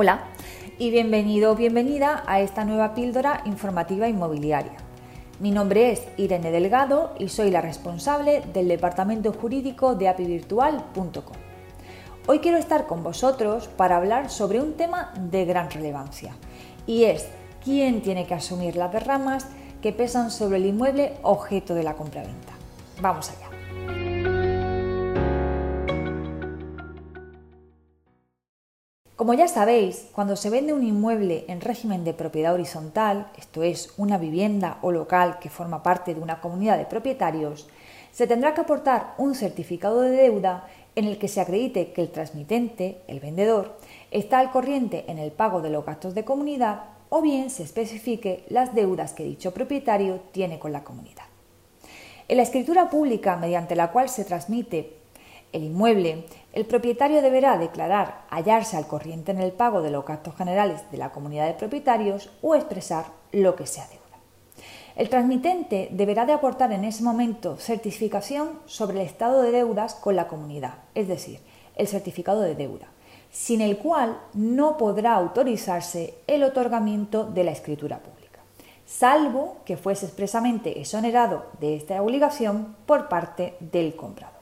Hola y bienvenido o bienvenida a esta nueva píldora informativa inmobiliaria. Mi nombre es Irene Delgado y soy la responsable del departamento jurídico de apivirtual.com. Hoy quiero estar con vosotros para hablar sobre un tema de gran relevancia y es quién tiene que asumir las derramas que pesan sobre el inmueble objeto de la compraventa. Vamos allá. Como ya sabéis, cuando se vende un inmueble en régimen de propiedad horizontal, esto es, una vivienda o local que forma parte de una comunidad de propietarios, se tendrá que aportar un certificado de deuda en el que se acredite que el transmitente, el vendedor, está al corriente en el pago de los gastos de comunidad o bien se especifique las deudas que dicho propietario tiene con la comunidad. En la escritura pública mediante la cual se transmite el inmueble, el propietario deberá declarar hallarse al corriente en el pago de los gastos generales de la comunidad de propietarios o expresar lo que sea deuda. El transmitente deberá de aportar en ese momento certificación sobre el estado de deudas con la comunidad, es decir, el certificado de deuda, sin el cual no podrá autorizarse el otorgamiento de la escritura pública, salvo que fuese expresamente exonerado de esta obligación por parte del comprador.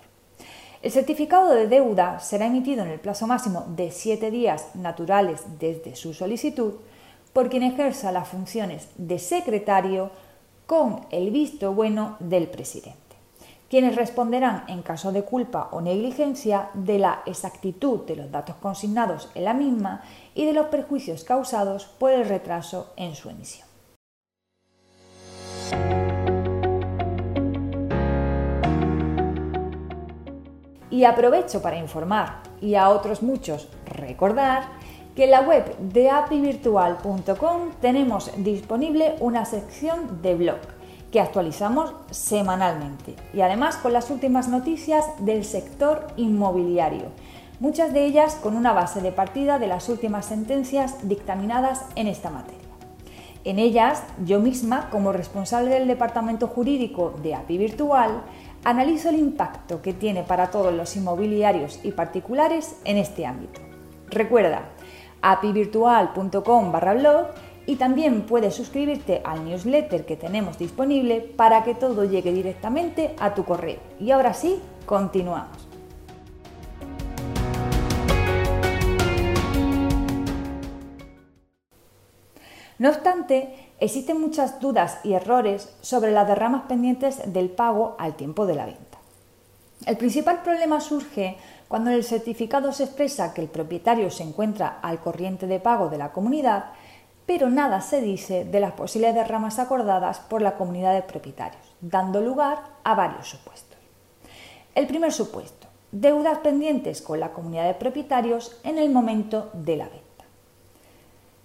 El certificado de deuda será emitido en el plazo máximo de siete días naturales desde su solicitud por quien ejerza las funciones de secretario con el visto bueno del presidente, quienes responderán en caso de culpa o negligencia de la exactitud de los datos consignados en la misma y de los perjuicios causados por el retraso en su emisión. Y aprovecho para informar y a otros muchos recordar que en la web de apivirtual.com tenemos disponible una sección de blog que actualizamos semanalmente y además con las últimas noticias del sector inmobiliario, muchas de ellas con una base de partida de las últimas sentencias dictaminadas en esta materia. En ellas, yo misma, como responsable del departamento jurídico de API Virtual, analizo el impacto que tiene para todos los inmobiliarios y particulares en este ámbito. Recuerda, apivirtual.com barra blog y también puedes suscribirte al newsletter que tenemos disponible para que todo llegue directamente a tu correo. Y ahora sí, continuamos. No obstante, Existen muchas dudas y errores sobre las derramas pendientes del pago al tiempo de la venta. El principal problema surge cuando en el certificado se expresa que el propietario se encuentra al corriente de pago de la comunidad, pero nada se dice de las posibles derramas acordadas por la comunidad de propietarios, dando lugar a varios supuestos. El primer supuesto, deudas pendientes con la comunidad de propietarios en el momento de la venta.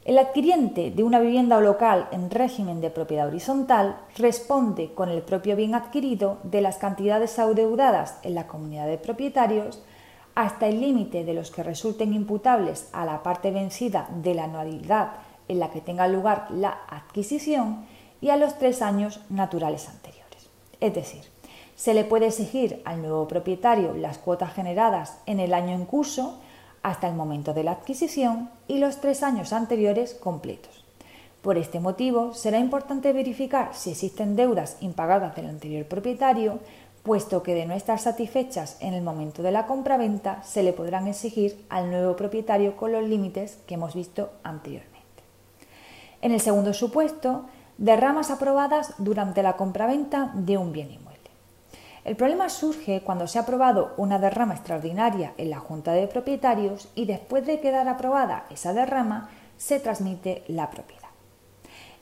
El adquiriente de una vivienda o local en régimen de propiedad horizontal responde con el propio bien adquirido de las cantidades adeudadas en la comunidad de propietarios hasta el límite de los que resulten imputables a la parte vencida de la anualidad en la que tenga lugar la adquisición y a los tres años naturales anteriores. Es decir, se le puede exigir al nuevo propietario las cuotas generadas en el año en curso hasta el momento de la adquisición y los tres años anteriores completos. Por este motivo, será importante verificar si existen deudas impagadas del anterior propietario, puesto que de no estar satisfechas en el momento de la compraventa, se le podrán exigir al nuevo propietario con los límites que hemos visto anteriormente. En el segundo supuesto, derramas aprobadas durante la compraventa de un bien inmueble. El problema surge cuando se ha aprobado una derrama extraordinaria en la Junta de Propietarios y después de quedar aprobada esa derrama se transmite la propiedad.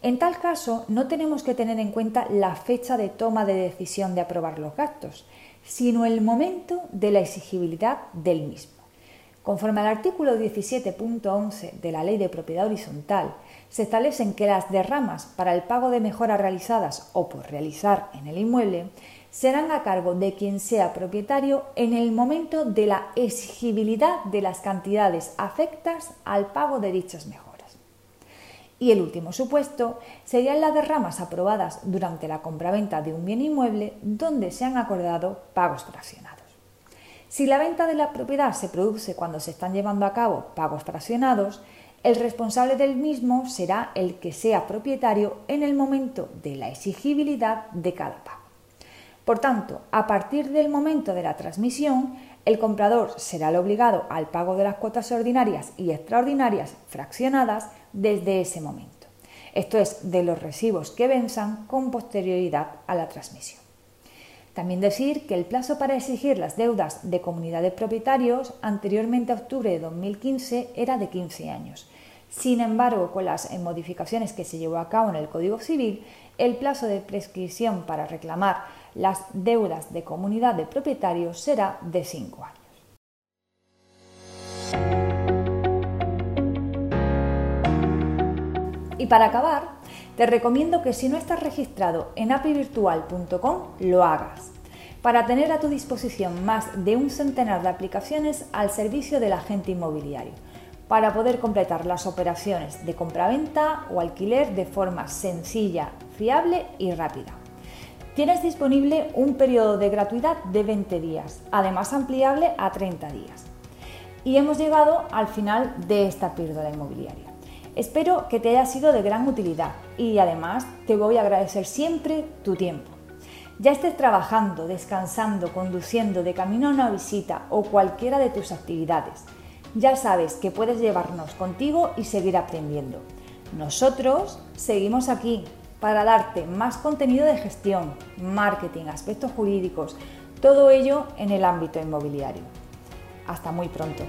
En tal caso, no tenemos que tener en cuenta la fecha de toma de decisión de aprobar los gastos, sino el momento de la exigibilidad del mismo. Conforme al artículo 17.11 de la Ley de Propiedad Horizontal, se establecen que las derramas para el pago de mejoras realizadas o por realizar en el inmueble serán a cargo de quien sea propietario en el momento de la exigibilidad de las cantidades afectas al pago de dichas mejoras. Y el último supuesto serían las derramas aprobadas durante la compraventa de un bien inmueble donde se han acordado pagos fraccionados. Si la venta de la propiedad se produce cuando se están llevando a cabo pagos fraccionados, el responsable del mismo será el que sea propietario en el momento de la exigibilidad de cada pago. Por tanto, a partir del momento de la transmisión, el comprador será el obligado al pago de las cuotas ordinarias y extraordinarias fraccionadas desde ese momento. Esto es, de los recibos que venzan con posterioridad a la transmisión. También decir que el plazo para exigir las deudas de comunidad de propietarios anteriormente a octubre de 2015 era de 15 años. Sin embargo, con las modificaciones que se llevó a cabo en el Código Civil, el plazo de prescripción para reclamar las deudas de comunidad de propietarios será de 5 años. Y para acabar, te recomiendo que si no estás registrado en apivirtual.com lo hagas para tener a tu disposición más de un centenar de aplicaciones al servicio del agente inmobiliario, para poder completar las operaciones de compraventa o alquiler de forma sencilla, fiable y rápida. Tienes disponible un periodo de gratuidad de 20 días, además ampliable a 30 días. Y hemos llegado al final de esta píldora inmobiliaria. Espero que te haya sido de gran utilidad y además te voy a agradecer siempre tu tiempo. Ya estés trabajando, descansando, conduciendo, de camino a una visita o cualquiera de tus actividades, ya sabes que puedes llevarnos contigo y seguir aprendiendo. Nosotros seguimos aquí para darte más contenido de gestión, marketing, aspectos jurídicos, todo ello en el ámbito inmobiliario. Hasta muy pronto.